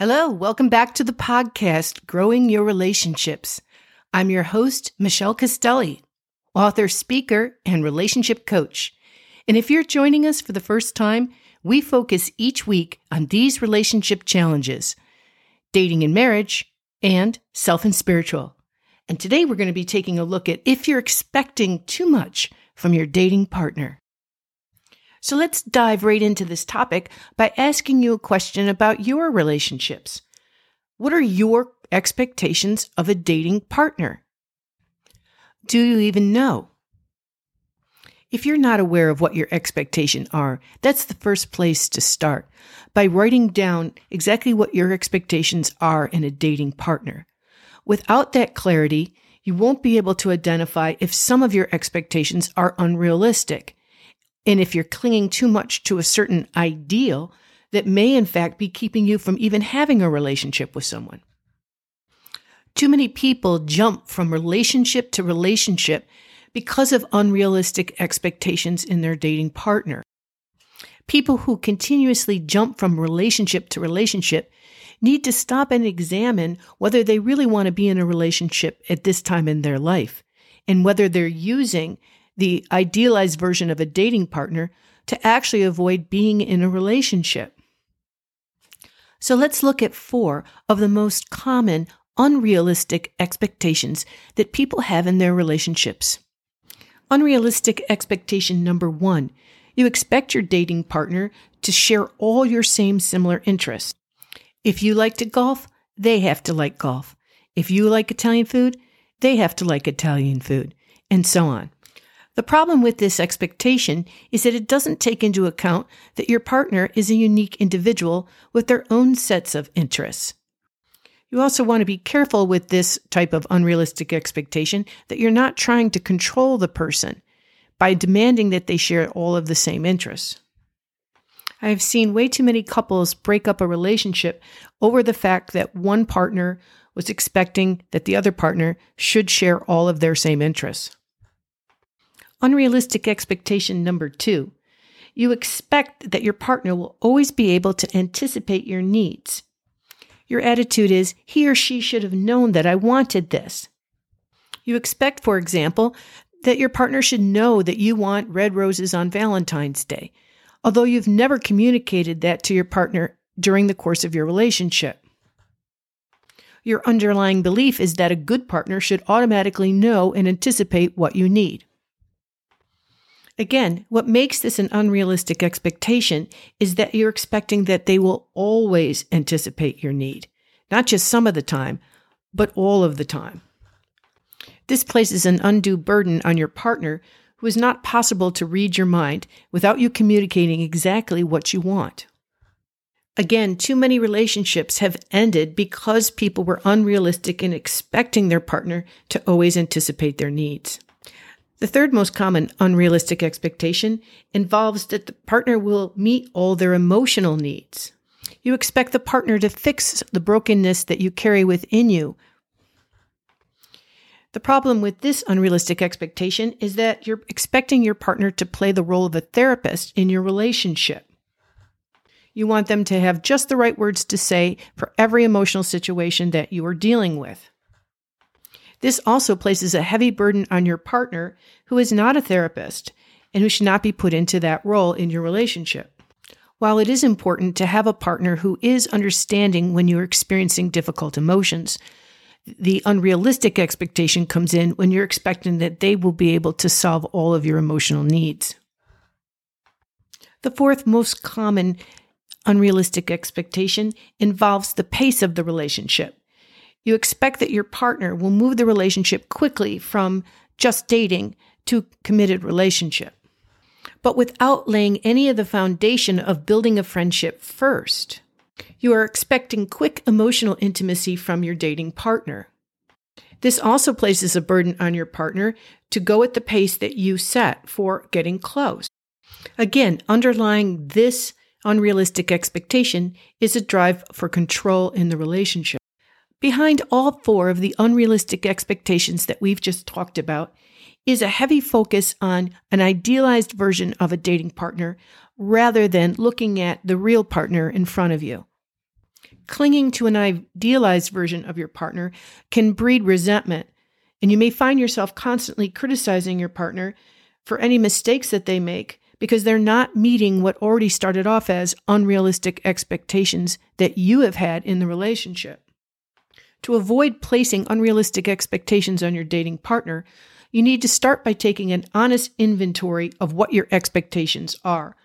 Hello, welcome back to the podcast, Growing Your Relationships. I'm your host, Michelle Castelli, author, speaker, and relationship coach. And if you're joining us for the first time, we focus each week on these relationship challenges dating and marriage, and self and spiritual. And today we're going to be taking a look at if you're expecting too much from your dating partner. So let's dive right into this topic by asking you a question about your relationships. What are your expectations of a dating partner? Do you even know? If you're not aware of what your expectations are, that's the first place to start by writing down exactly what your expectations are in a dating partner. Without that clarity, you won't be able to identify if some of your expectations are unrealistic and if you're clinging too much to a certain ideal that may, in fact, be keeping you from even having a relationship with someone. Too many people jump from relationship to relationship because of unrealistic expectations in their dating partner. People who continuously jump from relationship to relationship need to stop and examine whether they really want to be in a relationship at this time in their life and whether they're using the idealized version of a dating partner to actually avoid being in a relationship. So let's look at four of the most common unrealistic expectations that people have in their relationships. Unrealistic expectation number one you expect your dating partner to share all your same similar interests. If you like to golf, they have to like golf. If you like Italian food, they have to like Italian food, and so on. The problem with this expectation is that it doesn't take into account that your partner is a unique individual with their own sets of interests. You also want to be careful with this type of unrealistic expectation that you're not trying to control the person by demanding that they share all of the same interests. I have seen way too many couples break up a relationship over the fact that one partner was expecting that the other partner should share all of their same interests. Unrealistic expectation number two you expect that your partner will always be able to anticipate your needs. Your attitude is, he or she should have known that I wanted this. You expect, for example, that your partner should know that you want red roses on Valentine's Day, although you've never communicated that to your partner during the course of your relationship. Your underlying belief is that a good partner should automatically know and anticipate what you need. Again, what makes this an unrealistic expectation is that you're expecting that they will always anticipate your need, not just some of the time, but all of the time. This places an undue burden on your partner who is not possible to read your mind without you communicating exactly what you want. Again, too many relationships have ended because people were unrealistic in expecting their partner to always anticipate their needs. The third most common unrealistic expectation involves that the partner will meet all their emotional needs. You expect the partner to fix the brokenness that you carry within you. The problem with this unrealistic expectation is that you're expecting your partner to play the role of a therapist in your relationship. You want them to have just the right words to say for every emotional situation that you are dealing with. This also places a heavy burden on your partner who is not a therapist and who should not be put into that role in your relationship. While it is important to have a partner who is understanding when you're experiencing difficult emotions, the unrealistic expectation comes in when you're expecting that they will be able to solve all of your emotional needs. The fourth most common unrealistic expectation involves the pace of the relationship. You expect that your partner will move the relationship quickly from just dating to committed relationship, but without laying any of the foundation of building a friendship first. You are expecting quick emotional intimacy from your dating partner. This also places a burden on your partner to go at the pace that you set for getting close. Again, underlying this unrealistic expectation is a drive for control in the relationship. Behind all four of the unrealistic expectations that we've just talked about is a heavy focus on an idealized version of a dating partner rather than looking at the real partner in front of you. clinging to an idealized version of your partner can breed resentment, and you may find yourself constantly criticizing your partner for any mistakes that they make because they're not meeting what already started off as unrealistic expectations that you have had in the relationship. To avoid placing unrealistic expectations on your dating partner, you need to start by taking an honest inventory of what your expectations are.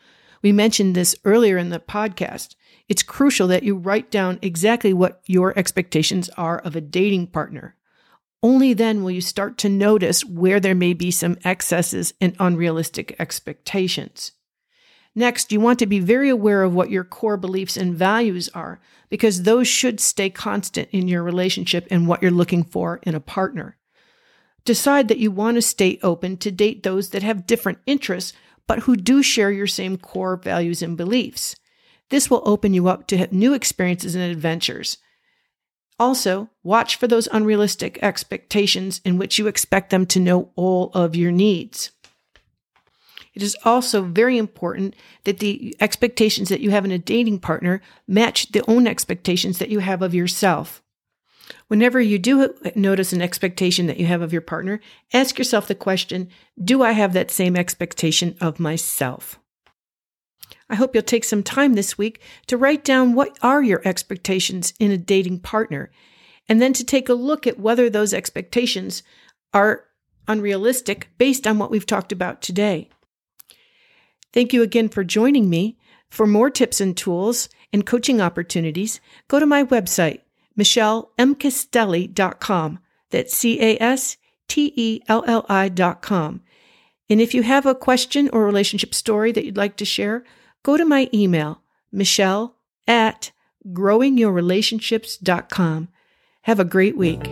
We mentioned this earlier in the podcast. It's crucial that you write down exactly what your expectations are of a dating partner. Only then will you start to notice where there may be some excesses and unrealistic expectations. Next, you want to be very aware of what your core beliefs and values are, because those should stay constant in your relationship and what you're looking for in a partner. Decide that you want to stay open to date those that have different interests, but who do share your same core values and beliefs. This will open you up to new experiences and adventures. Also, watch for those unrealistic expectations in which you expect them to know all of your needs. It is also very important that the expectations that you have in a dating partner match the own expectations that you have of yourself. Whenever you do notice an expectation that you have of your partner, ask yourself the question Do I have that same expectation of myself? I hope you'll take some time this week to write down what are your expectations in a dating partner, and then to take a look at whether those expectations are unrealistic based on what we've talked about today. Thank you again for joining me. For more tips and tools and coaching opportunities, go to my website, MichelleMcastelli.com. That's C A S T E L L I.com. And if you have a question or relationship story that you'd like to share, go to my email, michelle at growingyourrelationships.com. Have a great week.